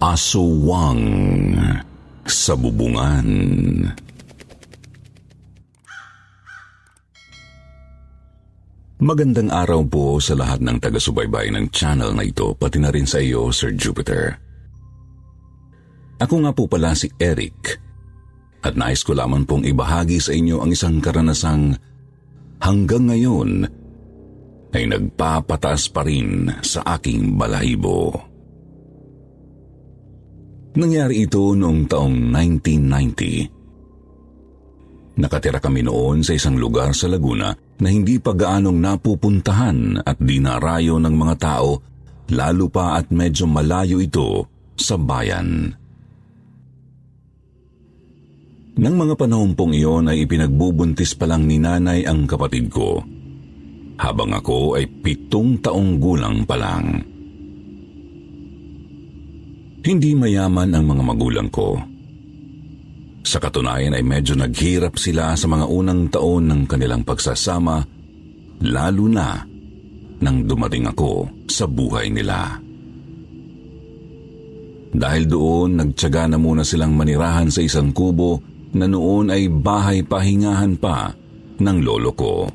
Aswang sa bubungan. Magandang araw po sa lahat ng taga-subaybay ng channel na ito, pati na rin sa iyo, Sir Jupiter. Ako nga po pala si Eric at nais ko lamang pong ibahagi sa inyo ang isang karanasang hanggang ngayon ay nagpapataas pa rin sa aking balahibo. Nangyari ito noong taong 1990. Nakatira kami noon sa isang lugar sa Laguna na hindi pa gaanong napupuntahan at dinarayo ng mga tao, lalo pa at medyo malayo ito sa bayan. Nang mga panahon pong iyon ay ipinagbubuntis pa lang ni nanay ang kapatid ko, habang ako ay pitong taong gulang pa lang. Hindi mayaman ang mga magulang ko. Sa katunayan ay medyo naghirap sila sa mga unang taon ng kanilang pagsasama, lalo na nang dumating ako sa buhay nila. Dahil doon, nagtyaga na muna silang manirahan sa isang kubo na noon ay bahay pahingahan pa ng lolo ko.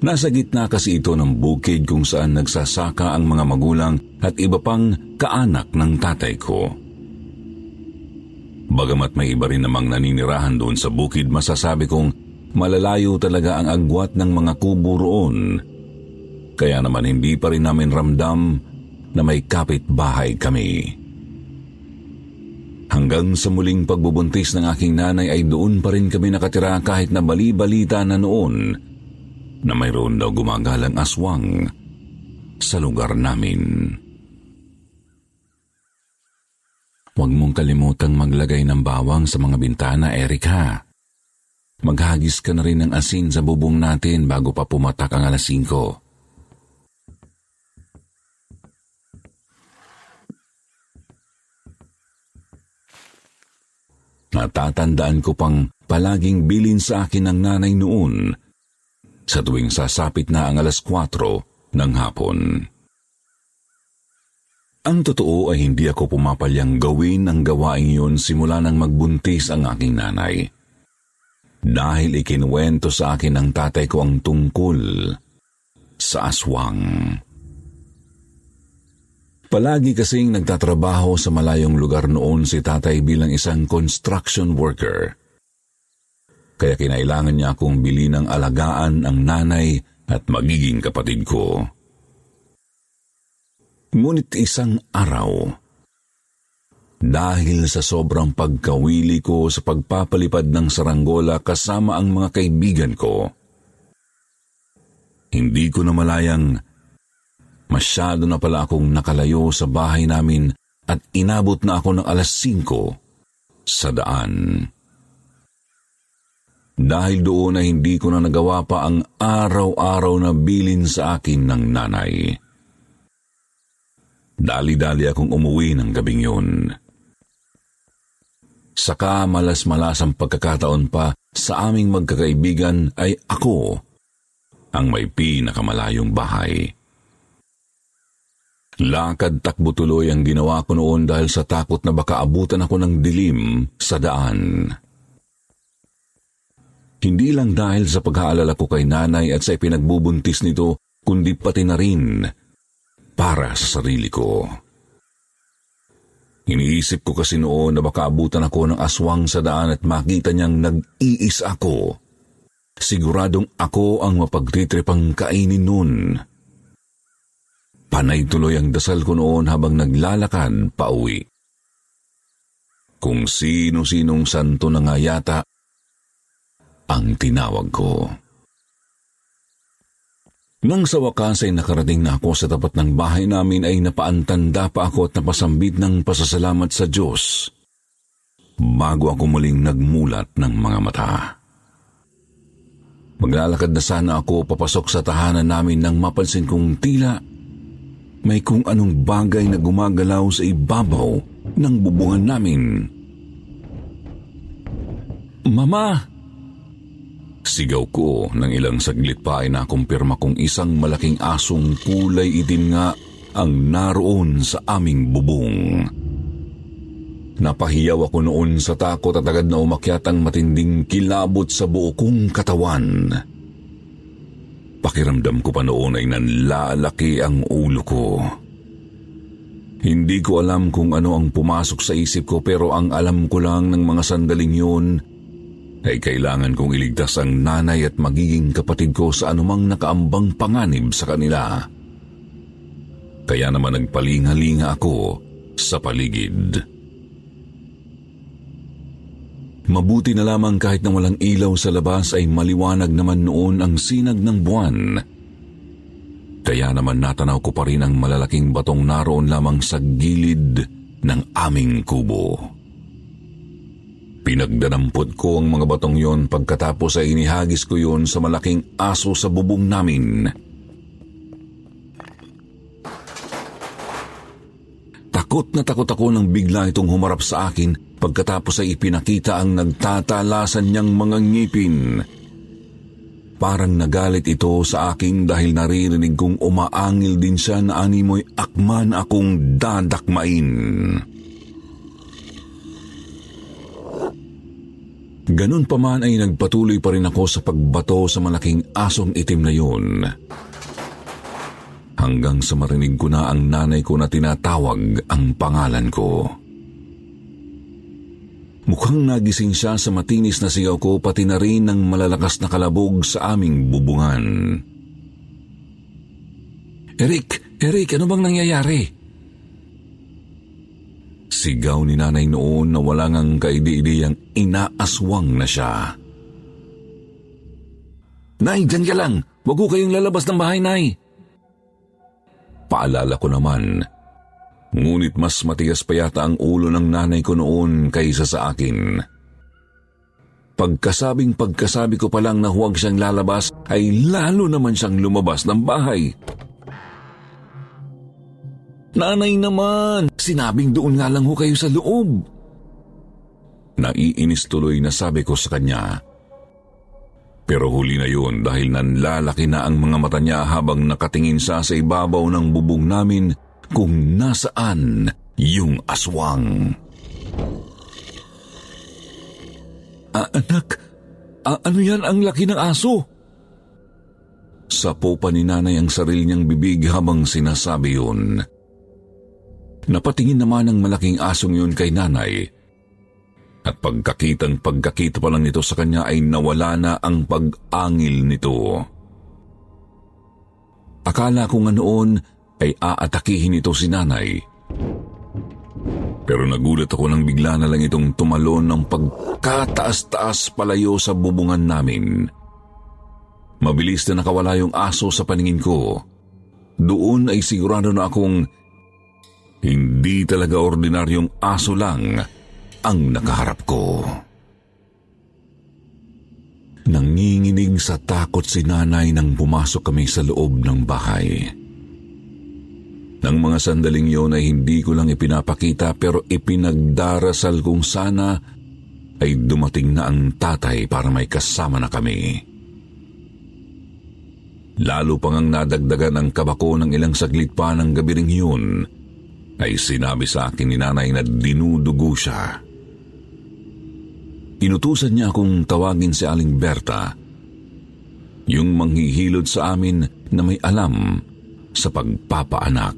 Nasa gitna kasi ito ng bukid kung saan nagsasaka ang mga magulang at iba pang kaanak ng tatay ko. Bagamat may iba rin namang naninirahan doon sa bukid, masasabi kong malalayo talaga ang agwat ng mga kubo roon. Kaya naman hindi pa rin namin ramdam na may kapit-bahay kami. Hanggang sa muling pagbubuntis ng aking nanay ay doon pa rin kami nakatira kahit na bali-balita na noon na mayroon daw gumagalang aswang sa lugar namin. Huwag mong kalimutang maglagay ng bawang sa mga bintana, Eric ha. Maghagis ka na rin ng asin sa bubong natin bago pa pumatak ang alas 5. Natatandaan ko pang palaging bilin sa akin ng nanay noon sa tuwing sasapit na ang alas 4 ng hapon. Ang totoo ay hindi ako pumapalyang gawin ang gawain yun simula nang magbuntis ang aking nanay. Dahil ikinuwento sa akin ng tatay ko ang tungkol sa aswang. Palagi kasing nagtatrabaho sa malayong lugar noon si tatay bilang isang construction worker. Kaya kinailangan niya akong bilhin ng alagaan ang nanay at magiging kapatid ko. Ngunit isang araw, dahil sa sobrang pagkawili ko sa pagpapalipad ng saranggola kasama ang mga kaibigan ko, hindi ko na malayang masyado na pala akong nakalayo sa bahay namin at inabot na ako ng alas 5 sa daan. Dahil doon ay hindi ko na nagawa pa ang araw-araw na bilin sa akin ng nanay. Dali-dali akong umuwi ng gabing yun. Saka malas-malasang pagkakataon pa sa aming magkakaibigan ay ako ang may pinakamalayong bahay. Lakad takbo tuloy ang ginawa ko noon dahil sa takot na baka abutan ako ng dilim sa daan. Hindi lang dahil sa pag-aalala ko kay nanay at sa ipinagbubuntis nito, kundi pati na rin para sa sarili ko. Iniisip ko kasi noon na baka abutan ako ng aswang sa daan at makita niyang nag-iis ako. Siguradong ako ang mapagtitripang kainin noon. Panay tuloy ang dasal ko noon habang naglalakad pa uwi. Kung sino-sinong santo na nga yata ang tinawag ko. Nang sa wakas ay nakarating na ako sa tapat ng bahay namin ay napaantanda pa ako at napasambit ng pasasalamat sa Diyos bago ako muling nagmulat ng mga mata. Maglalakad na sana ako papasok sa tahanan namin nang mapansin kong tila may kung anong bagay na gumagalaw sa ibabaw ng bubungan namin. Mama! Sigaw ko nang ilang saglit pa ay nakumpirma kong isang malaking asong kulay itim nga ang naroon sa aming bubong. Napahiyaw ako noon sa takot at agad na umakyat ang matinding kilabot sa buo kong katawan. Pakiramdam ko pa noon ay nanlalaki ang ulo ko. Hindi ko alam kung ano ang pumasok sa isip ko pero ang alam ko lang ng mga sandaling yun ay kailangan kong iligtas ang nanay at magiging kapatid ko sa anumang nakaambang panganib sa kanila. Kaya naman nagpalingalinga ako sa paligid. Mabuti na lamang kahit na walang ilaw sa labas ay maliwanag naman noon ang sinag ng buwan. Kaya naman natanaw ko pa rin ang malalaking batong naroon lamang sa gilid ng aming kubo. Pinagdadampot ko ang mga batong yon pagkatapos ay inihagis ko yon sa malaking aso sa bubong namin. Takot na takot ako nang bigla itong humarap sa akin Pagkatapos ay ipinakita ang nagtatalasan niyang mga ngipin. Parang nagalit ito sa akin dahil naririnig kong umaangil din siya na animoy akman akong dadakmain. Ganun pa man ay nagpatuloy pa rin ako sa pagbato sa malaking asong itim na yun. Hanggang sa marinig ko na ang nanay ko na tinatawag ang pangalan ko. Mukhang nagising siya sa matinis na sigaw ko pati na rin ng malalakas na kalabog sa aming bubungan. Eric! Eric! Ano bang nangyayari? Sigaw ni nanay noon na wala ngang kaidi-idiyang inaaswang na siya. Nay, dyan ka lang! Huwag ko kayong lalabas ng bahay, Nay! Paalala ko naman Ngunit mas matigas pa yata ang ulo ng nanay ko noon kaysa sa akin. Pagkasabing pagkasabi ko pa lang na huwag siyang lalabas ay lalo naman siyang lumabas ng bahay. Nanay naman, sinabing doon nga lang ho kayo sa loob. Naiinis tuloy na sabi ko sa kanya. Pero huli na yun dahil nanlalaki na ang mga mata niya habang nakatingin siya sa ibabaw ng bubong namin kung nasaan yung aswang. Ah, anak, ah, ano yan ang laki ng aso? Sapo pa ni nanay ang sarili niyang bibig habang sinasabi yun. Napatingin naman ang malaking asong yun kay nanay at pagkakitang pagkakita pa lang nito sa kanya ay nawala na ang pag-angil nito. Akala ko nga noon ay aatakihin ito si nanay. Pero nagulat ako nang bigla na lang itong tumalon ng pagkataas-taas palayo sa bubungan namin. Mabilis na nakawala yung aso sa paningin ko. Doon ay sigurado na akong hindi talaga ordinaryong aso lang ang nakaharap ko. Nanginginig sa takot si nanay nang pumasok kami sa loob ng bahay. Nang mga sandaling yon ay hindi ko lang ipinapakita pero ipinagdarasal kung sana ay dumating na ang tatay para may kasama na kami. Lalo pang ang nadagdagan ang kabako ng ilang saglit pa ng gabi ring yun, ay sinabi sa akin ni nanay na dinudugo siya. Inutusan niya akong tawagin si Aling Berta, yung manghihilod sa amin na may alam sa pagpapaanak.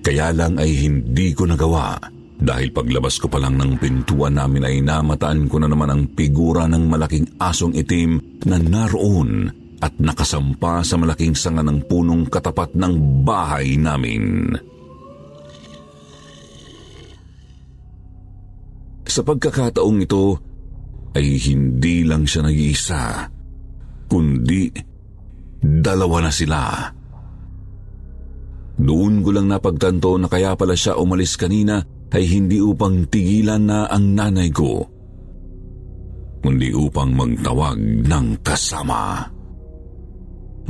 Kaya lang ay hindi ko nagawa dahil paglabas ko pa lang ng pintuan namin ay namataan ko na naman ang figura ng malaking asong itim na naroon at nakasampa sa malaking sanga ng punong katapat ng bahay namin. Sa pagkakataong ito ay hindi lang siya nag-iisa, kundi dalawa na sila. Doon ko lang napagtanto na kaya pala siya umalis kanina ay hindi upang tigilan na ang nanay ko, kundi upang magtawag ng kasama.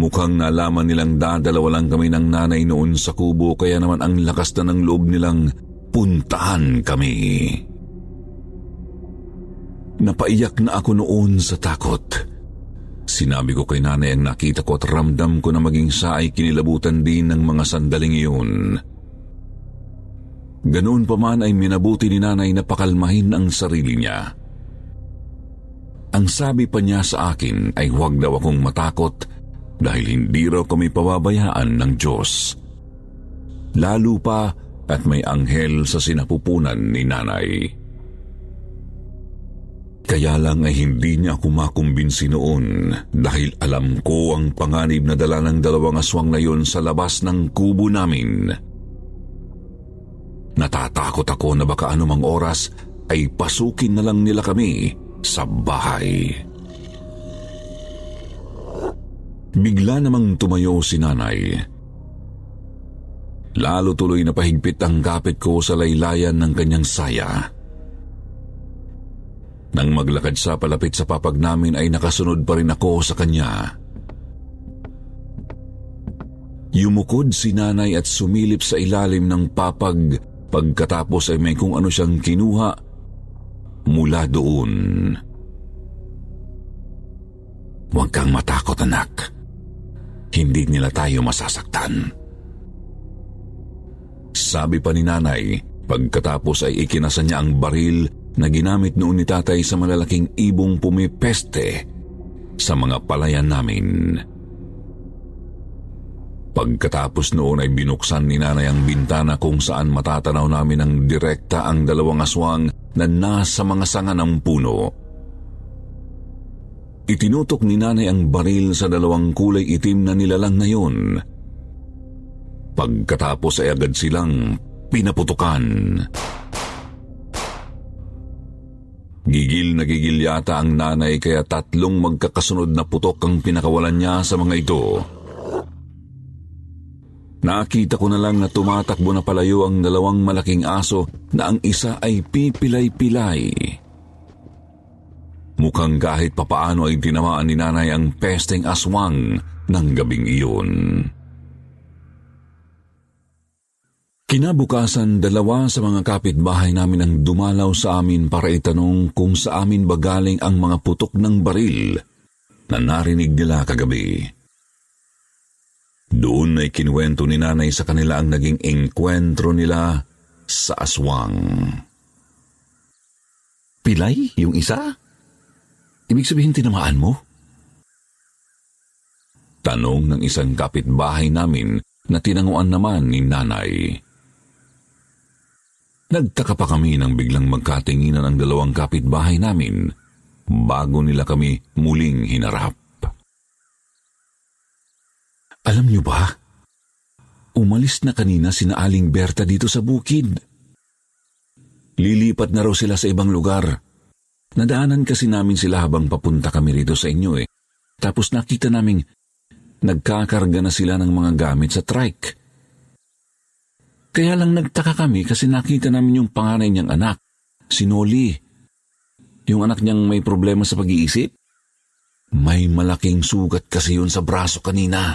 Mukhang nalaman nilang dadalawa lang kami ng nanay noon sa kubo kaya naman ang lakas na ng loob nilang puntahan kami. Napaiyak na ako noon sa takot. Sinabi ko kay nanay ang nakita ko at ramdam ko na maging siya ay kinilabutan din ng mga sandaling iyon. Ganoon pa man ay minabuti ni nanay na pakalmahin ang sarili niya. Ang sabi pa niya sa akin ay huwag daw akong matakot dahil hindi raw kami pababayaan ng Diyos. Lalo pa at may anghel sa sinapupunan ni nanay. Kaya lang ay hindi niya ako makumbinsi noon dahil alam ko ang panganib na dala ng dalawang aswang na yon sa labas ng kubo namin. Natatakot ako na baka anumang oras ay pasukin na lang nila kami sa bahay. Bigla namang tumayo si nanay. Lalo tuloy na pahigpit ang kapit ko sa laylayan ng kanyang saya. Nang maglakad sa palapit sa papag namin ay nakasunod pa rin ako sa kanya. Yumukod si nanay at sumilip sa ilalim ng papag pagkatapos ay may kung ano siyang kinuha mula doon. Huwag kang matakot anak. Hindi nila tayo masasaktan. Sabi pa ni nanay, pagkatapos ay ikinasa niya ang baril na ginamit noon ni tatay sa malalaking ibong pumipeste sa mga palayan namin. Pagkatapos noon ay binuksan ni nanay ang bintana kung saan matatanaw namin ng direkta ang dalawang aswang na nasa mga sanga ng puno. Itinutok ni nanay ang baril sa dalawang kulay itim na nilalang na yun. Pagkatapos ay agad silang pinaputukan. Gigil na gigil yata ang nanay kaya tatlong magkakasunod na putok ang pinakawalan niya sa mga ito. Nakita ko na lang na tumatakbo na palayo ang dalawang malaking aso na ang isa ay pipilay-pilay. Mukhang kahit papaano ay tinamaan ni nanay ang pesteng aswang ng gabing iyon. Kinabukasan, dalawa sa mga kapitbahay namin ang dumalaw sa amin para itanong kung sa amin ba galing ang mga putok ng baril na narinig nila kagabi. Doon ay kinuwento ni nanay sa kanila ang naging engkwentro nila sa aswang. Pilay, yung isa? Ibig sabihin tinamaan mo? Tanong ng isang kapitbahay namin na tinanguan naman ni nanay. Nagtaka pa kami nang biglang magkatinginan ang dalawang kapitbahay namin bago nila kami muling hinarap. Alam niyo ba? Umalis na kanina sina Aling Berta dito sa bukid. Lilipat na raw sila sa ibang lugar. Nadaanan kasi namin sila habang papunta kami rito sa inyo eh. Tapos nakita naming nagkakarga na sila ng mga gamit sa trike. Kaya lang nagtaka kami kasi nakita namin yung panganay niyang anak, si Noli. Yung anak niyang may problema sa pag-iisip. May malaking sugat kasi yun sa braso kanina.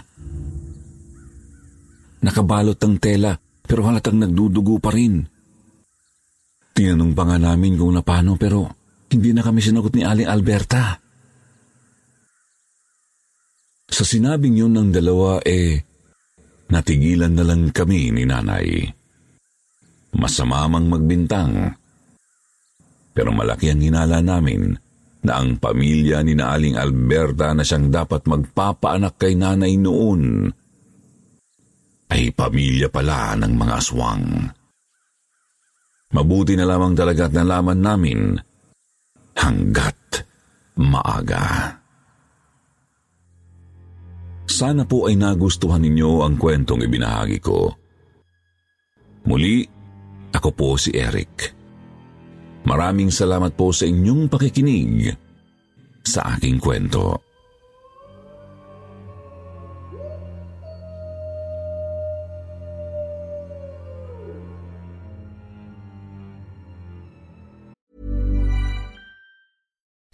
Nakabalot ng tela pero halatang nagdudugo pa rin. Tinanong pa nga namin kung napano pero hindi na kami sinagot ni Aling Alberta. Sa sinabing yun ng dalawa eh, Natigilan na lang kami ni nanay. Masama mang magbintang. Pero malaki ang hinala namin na ang pamilya ni Naaling Alberta na siyang dapat magpapaanak kay nanay noon ay pamilya pala ng mga aswang. Mabuti na lamang talaga at nalaman namin hanggat maaga. Sana po ay nagustuhan ninyo ang kwentong ibinahagi ko. Muli, ako po si Eric. Maraming salamat po sa inyong pakikinig sa aking kwento.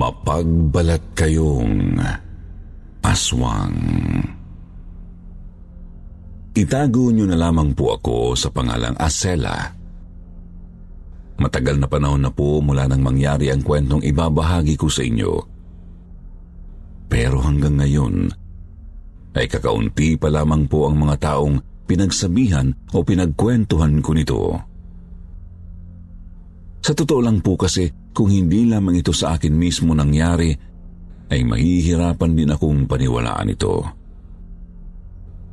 Mapagbalat kayong aswang. Itago niyo na lamang po ako sa pangalang Asela. Matagal na panahon na po mula nang mangyari ang kwentong ibabahagi ko sa inyo. Pero hanggang ngayon, ay kakaunti pa lamang po ang mga taong pinagsabihan o pinagkwentuhan ko nito. Sa totoo lang po kasi, kung hindi lamang ito sa akin mismo nangyari, ay mahihirapan din akong paniwalaan ito.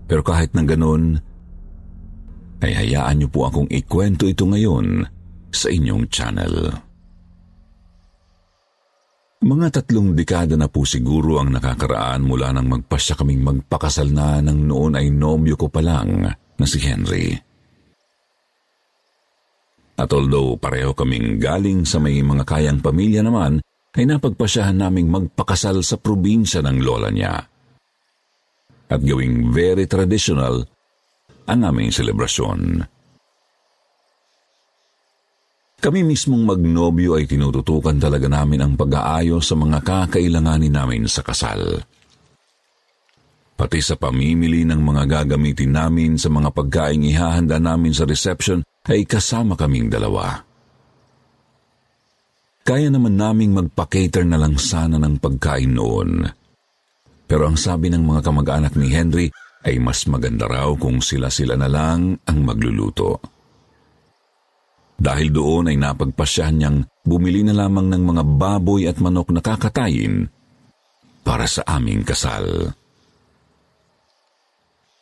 Pero kahit na ganun, ay hayaan niyo po akong ikwento ito ngayon sa inyong channel. Mga tatlong dekada na po siguro ang nakakaraan mula nang magpasya kaming magpakasal na nang noon ay nobyo ko pa lang na si Henry. At although pareho kaming galing sa may mga kayang pamilya naman, ay napagpasyahan naming magpakasal sa probinsya ng lola niya. At gawing very traditional ang aming selebrasyon. Kami mismong magnobyo ay tinututukan talaga namin ang pag-aayos sa mga kakailanganin namin sa kasal. Pati sa pamimili ng mga gagamitin namin sa mga pagkaing ihahanda namin sa reception ay kasama kaming dalawa. Kaya naman naming magpa-cater na lang sana ng pagkain noon. Pero ang sabi ng mga kamag-anak ni Henry ay mas maganda raw kung sila-sila na lang ang magluluto. Dahil doon ay napagpasyahan niyang bumili na lamang ng mga baboy at manok na kakatayin para sa aming kasal.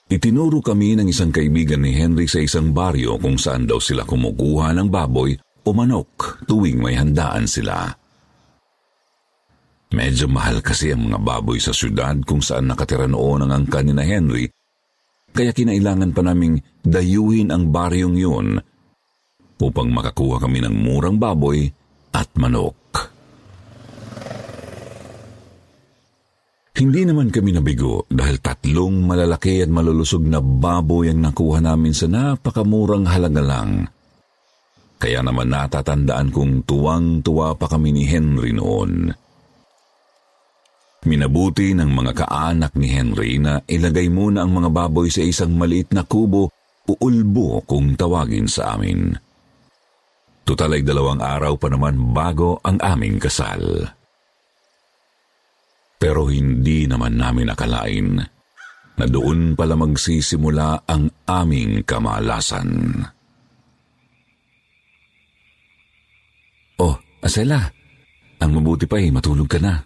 Itinuro kami ng isang kaibigan ni Henry sa isang baryo kung saan daw sila kumukuha ng baboy o manok tuwing may handaan sila. Medyo mahal kasi ang mga baboy sa syudad kung saan nakatira noon ang angka ni na Henry, kaya kinailangan pa naming dayuhin ang baryong yun upang makakuha kami ng murang baboy at manok. Hindi naman kami nabigo dahil tatlong malalaki at malulusog na baboy ang nakuha namin sa napakamurang halaga lang. Kaya naman natatandaan kong tuwang-tuwa pa kami ni Henry noon. Minabuti ng mga kaanak ni Henry na ilagay muna ang mga baboy sa isang maliit na kubo o ulbo kung tawagin sa amin. Tutal dalawang araw pa naman bago ang aming kasal. Pero hindi naman namin akalain na doon pala magsisimula ang aming kamalasan. Oh, Asela, ang mabuti pa eh, matulog ka na.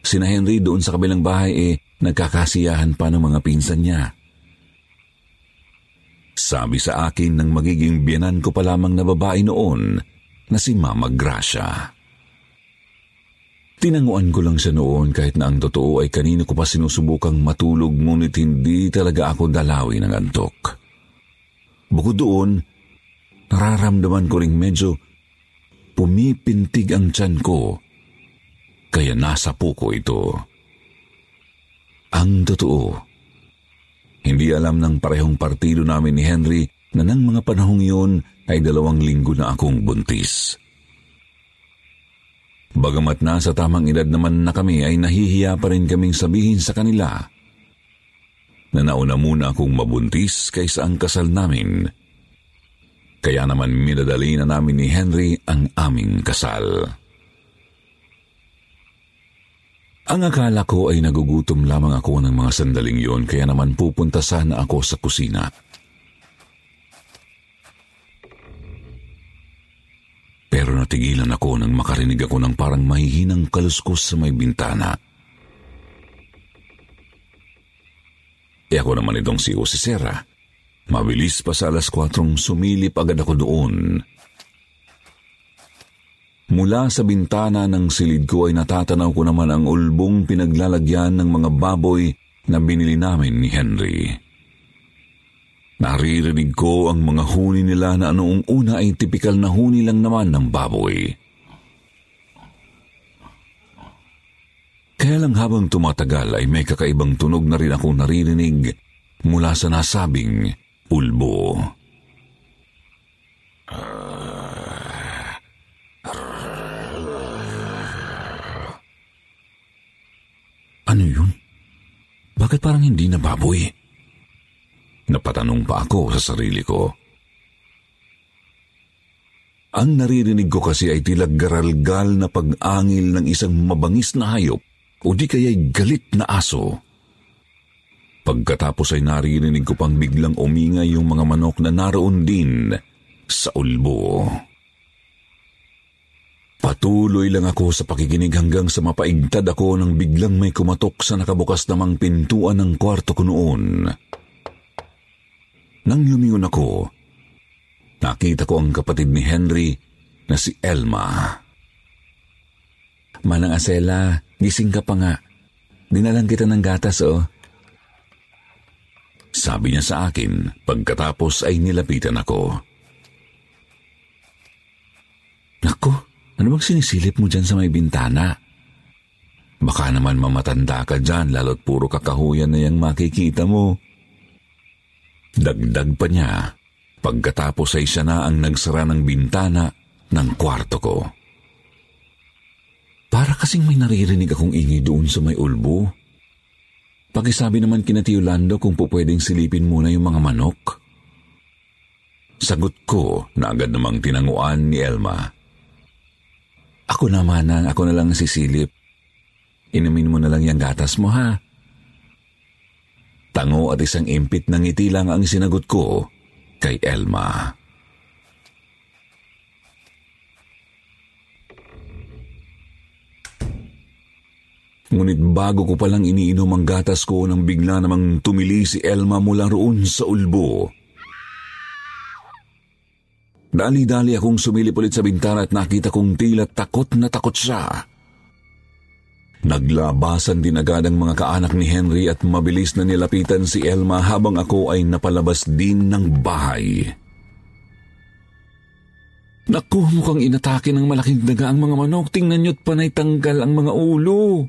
Sina Henry doon sa kabilang bahay eh, nagkakasiyahan pa ng mga pinsan niya. Sabi sa akin ng magiging biyanan ko pa lamang na babae noon na si Mama Gracia. Tinanguan ko lang siya noon kahit na ang totoo ay kanino ko pa sinusubukang matulog ngunit hindi talaga ako dalawin ng antok. Bukod doon, nararamdaman ko ring medyo pumipintig ang tiyan ko. Kaya nasa puko ito. Ang totoo, hindi alam ng parehong partido namin ni Henry na nang mga panahong yun ay dalawang linggo na akong buntis. Bagamat nasa tamang edad naman na kami ay nahihiya pa rin kaming sabihin sa kanila na nauna muna akong mabuntis kaysa ang kasal namin. Kaya naman minadali na namin ni Henry ang aming kasal. Ang akala ko ay nagugutom lamang ako ng mga sandaling yon kaya naman pupunta sana ako sa kusina. Pero natigilan ako nang makarinig ako ng parang mahihinang kaluskos sa may bintana. E ako naman itong si Jose. Mabilis pa sa alas kwatrong sumilip agad ako doon. Mula sa bintana ng silid ko ay natatanaw ko naman ang ulbong pinaglalagyan ng mga baboy na binili namin ni Henry. Naririnig ko ang mga huni nila na noong una ay tipikal na huni lang naman ng baboy. Kaya lang habang tumatagal ay may kakaibang tunog na rin akong naririnig mula sa nasabing ulbo. Ano yun? Bakit parang hindi na baboy? Napatanong pa ako sa sarili ko. Ang naririnig ko kasi ay tila garalgal na pag-angil ng isang mabangis na hayop o di kaya'y galit na aso. Pagkatapos ay naririnig ko pang biglang umingay yung mga manok na naroon din sa ulbo. Patuloy lang ako sa pakikinig hanggang sa mapaigtad ako nang biglang may kumatok sa nakabukas namang pintuan ng kwarto ko noon. Nang lumingon ako, nakita ko ang kapatid ni Henry na si Elma. Manang Asela, gising ka pa nga. Dinalang kita ng gatas, oh. Sabi niya sa akin pagkatapos ay nilapitan ako. Naku, ano bang sinisilip mo dyan sa may bintana? Baka naman mamatanda ka dyan lalo't puro kakahuyan na yung makikita mo. Dagdag pa niya, pagkatapos ay siya na ang nagsara ng bintana ng kwarto ko. Para kasing may naririnig akong ingay doon sa may ulbo. Pakisabi naman kina Tio Lando kung po pwedeng silipin muna yung mga manok. Sagot ko na agad namang tinanguan ni Elma. Ako naman ang ako na lang sisilip. Inumin mo na lang yung gatas mo ha. Tango at isang impit ng ngiti lang ang sinagot ko kay Elma. Ngunit bago ko palang iniinom ang gatas ko nang bigla namang tumili si Elma mula roon sa ulbo. Dali-dali akong sumilip ulit sa bintana at nakita kong tila takot na takot siya. Naglabasan din agad ang mga kaanak ni Henry at mabilis na nilapitan si Elma habang ako ay napalabas din ng bahay. Naku, mukhang inatake ng malaking daga ang mga manok. Tingnan niyo't panay tanggal ang mga ulo.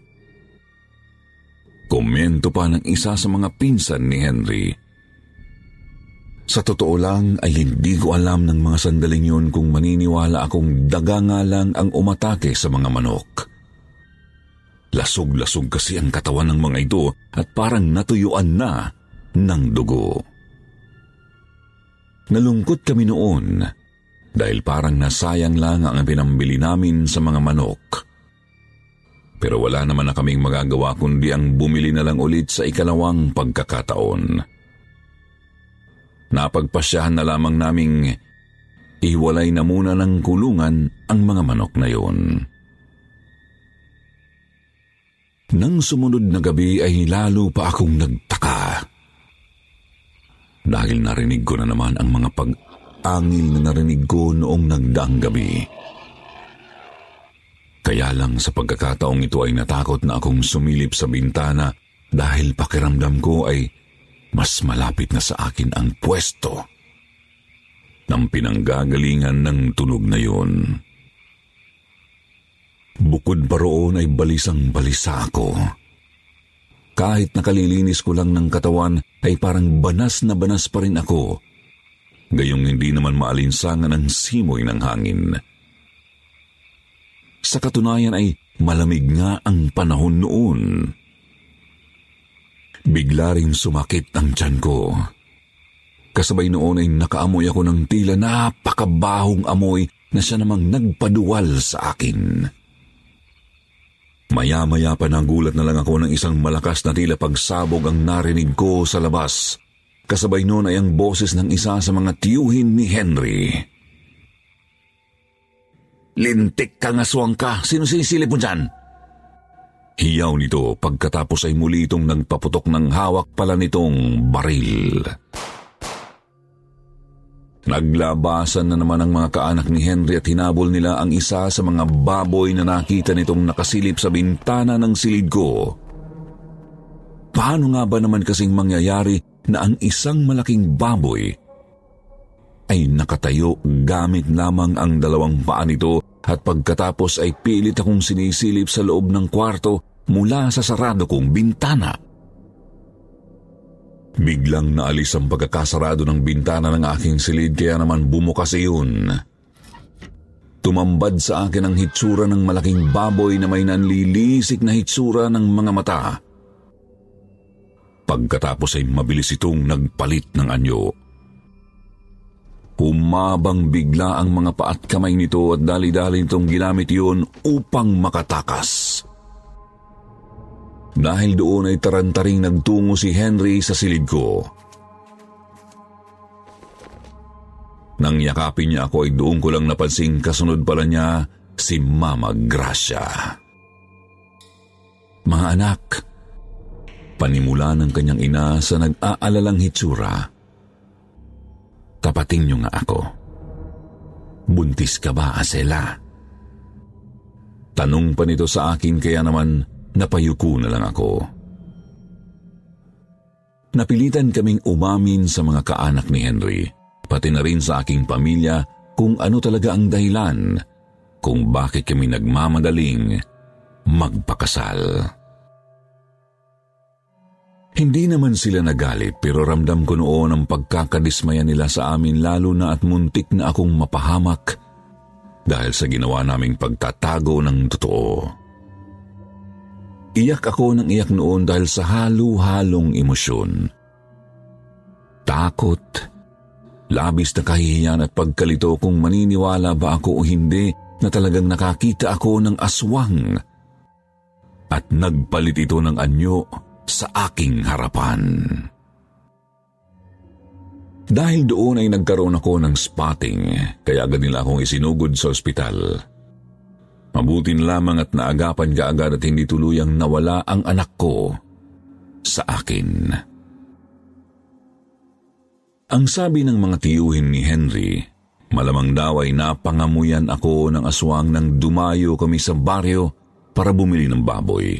Komento pa ng isa sa mga pinsan ni Henry. Sa totoo lang ay hindi ko alam ng mga sandaling yun kung maniniwala akong daga nga lang ang umatake sa mga manok. Lasog-lasog kasi ang katawan ng mga ito at parang natuyuan na ng dugo. Nalungkot kami noon dahil parang nasayang lang ang pinambili namin sa mga manok. Pero wala naman na kaming magagawa kundi ang bumili na lang ulit sa ikalawang pagkakataon. Napagpasyahan na lamang naming iwalay na muna ng kulungan ang mga manok na yon. Nang sumunod na gabi ay lalo pa akong nagtaka. Dahil narinig ko na naman ang mga pag-angil na narinig ko noong nagdaang gabi. Kaya lang sa pagkakataong ito ay natakot na akong sumilip sa bintana dahil pakiramdam ko ay mas malapit na sa akin ang pwesto ng pinanggagalingan ng tunog na yun. Bukod pa roon ay balisang balisa ako. Kahit nakalilinis ko lang ng katawan ay parang banas na banas pa rin ako. Gayong hindi naman maalinsangan ang simoy ng hangin. Sa katunayan ay malamig nga ang panahon noon. Bigla rin sumakit ang tiyan ko. Kasabay noon ay nakaamoy ako ng tila napakabahong amoy na siya namang nagpaduwal sa akin. Maya-maya pa nagulat na lang ako ng isang malakas na tila pagsabog ang narinig ko sa labas. Kasabay noon ay ang boses ng isa sa mga tiyuhin ni Henry. Lintik ka nga suwang ka. Sino sinisilip mo dyan? Hiyaw nito pagkatapos ay muli itong nagpaputok ng hawak pala nitong baril. Naglabasan na naman ang mga kaanak ni Henry at hinabol nila ang isa sa mga baboy na nakita nitong nakasilip sa bintana ng silid ko. Paano nga ba naman kasing mangyayari na ang isang malaking baboy ay nakatayo gamit lamang ang dalawang paa nito at pagkatapos ay pilit akong sinisilip sa loob ng kwarto mula sa sarado kong bintana. Biglang naalis ang pagkakasarado ng bintana ng aking silid kaya naman bumukas iyon. Tumambad sa akin ang hitsura ng malaking baboy na may nanlilisik na hitsura ng mga mata. Pagkatapos ay mabilis itong nagpalit ng anyo. Humabang bigla ang mga paat kamay nito at dali-dali itong ginamit iyon upang makatakas. Dahil doon ay tarantaring nagtungo si Henry sa silid ko. Nang yakapin niya ako ay doon ko lang napansing kasunod pala niya si Mama Gracia. Mga anak, panimula ng kanyang ina sa nag-aalalang hitsura. Kapating niyo nga ako. Buntis ka ba, Asela? Tanong pa nito sa akin kaya naman Napayuko na lang ako. Napilitan kaming umamin sa mga kaanak ni Henry, pati na rin sa aking pamilya kung ano talaga ang dahilan kung bakit kami nagmamadaling magpakasal. Hindi naman sila nagalit pero ramdam ko noon ang pagkakadismaya nila sa amin lalo na at muntik na akong mapahamak dahil sa ginawa naming pagtatago ng totoo. Iyak ako ng iyak noon dahil sa halo-halong emosyon. Takot, labis na kahihiyan at pagkalito kung maniniwala ba ako o hindi na talagang nakakita ako ng aswang at nagpalit ito ng anyo sa aking harapan. Dahil doon ay nagkaroon ako ng spotting, kaya agad nila akong isinugod sa ospital. Mabutin lamang at naagapan ka agad at hindi tuluyang nawala ang anak ko sa akin. Ang sabi ng mga tiyuhin ni Henry, malamang daw ay napangamuyan ako ng aswang nang dumayo kami sa baryo para bumili ng baboy.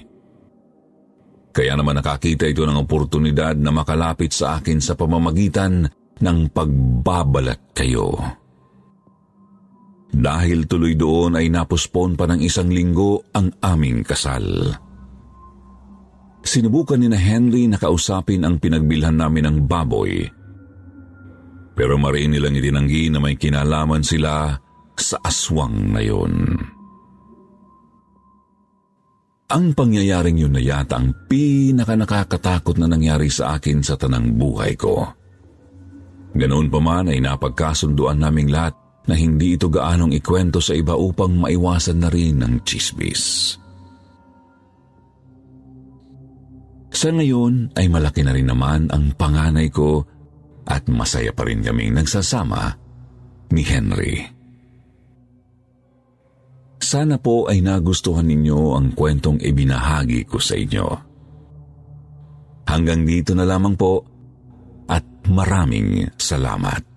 Kaya naman nakakita ito ng oportunidad na makalapit sa akin sa pamamagitan ng pagbabalat kayo. Dahil tuloy doon ay napuspon pa ng isang linggo ang aming kasal. Sinubukan ni na Henry na kausapin ang pinagbilhan namin ng baboy. Pero mariin nilang itinanggi na may kinalaman sila sa aswang na yun. Ang pangyayaring yun na yata ang pinaka nakakatakot na nangyari sa akin sa tanang buhay ko. Ganoon pa man ay napagkasunduan naming lahat na hindi ito gaanong ikwento sa iba upang maiwasan na rin ng chismis. Sa ngayon ay malaki na rin naman ang panganay ko at masaya pa rin kaming nagsasama ni Henry. Sana po ay nagustuhan ninyo ang kwentong ibinahagi ko sa inyo. Hanggang dito na lamang po at maraming salamat.